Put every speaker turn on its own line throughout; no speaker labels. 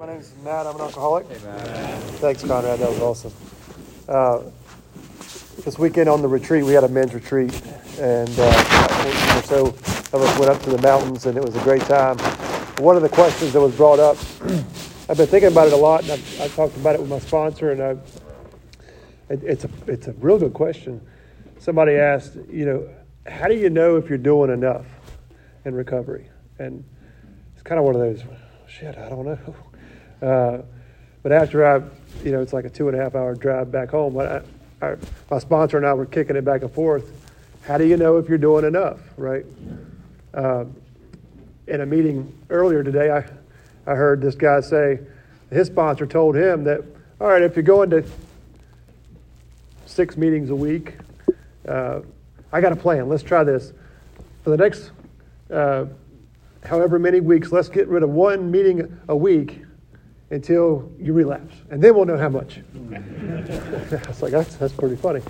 My name is Matt. I'm an alcoholic. Hey, Matt. Thanks, Conrad. That was awesome. Uh, this weekend on the retreat, we had a men's retreat, and uh, or so of us went up to the mountains, and it was a great time. One of the questions that was brought up, I've been thinking about it a lot, and I've, I've talked about it with my sponsor, and I, it, it's a it's a real good question. Somebody asked, you know, how do you know if you're doing enough in recovery? And it's kind of one of those, shit, I don't know. Uh, but after I, you know, it's like a two and a half hour drive back home. I, I, my sponsor and I were kicking it back and forth. How do you know if you're doing enough, right? Uh, in a meeting earlier today, I, I heard this guy say his sponsor told him that, all right, if you're going to six meetings a week, uh, I got a plan. Let's try this. For the next uh, however many weeks, let's get rid of one meeting a week until you relapse, and then we'll know how much. I was like, that's, that's pretty funny.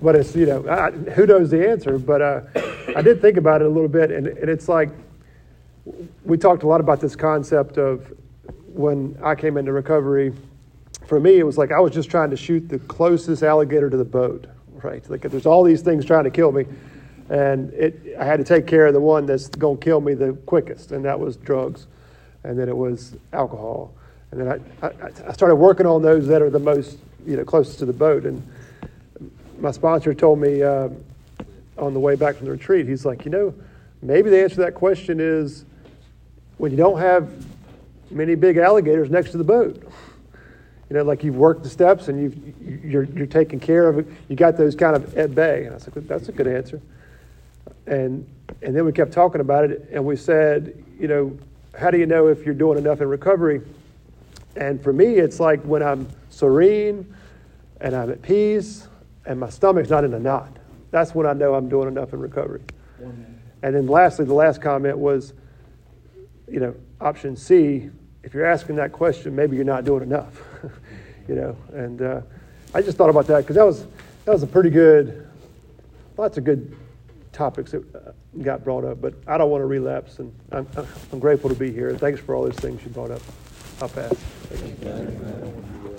But it's, you know, I, who knows the answer? But uh, I did think about it a little bit, and, and it's like we talked a lot about this concept of when I came into recovery. For me, it was like I was just trying to shoot the closest alligator to the boat, right? Like there's all these things trying to kill me, and it, I had to take care of the one that's going to kill me the quickest, and that was drugs, and then it was alcohol and then I, I, I, started working on those that are the most, you know, closest to the boat. And my sponsor told me uh, on the way back from the retreat, he's like, you know, maybe the answer to that question is when you don't have many big alligators next to the boat. You know, like you've worked the steps and you've, you're, you're taking care of it. You got those kind of at bay. And I was like, that's a good answer. And, and then we kept talking about it, and we said, you know, how do you know if you're doing enough in recovery? And for me, it's like when I'm serene and I'm at peace and my stomach's not in a knot. That's when I know I'm doing enough in recovery. And then lastly, the last comment was, you know, option C, if you're asking that question, maybe you're not doing enough. you know, and uh, I just thought about that because that was, that was a pretty good, lots of good topics that uh, got brought up, but I don't want to relapse, and I'm, I'm grateful to be here. Thanks for all those things you brought up. Tá Up ass.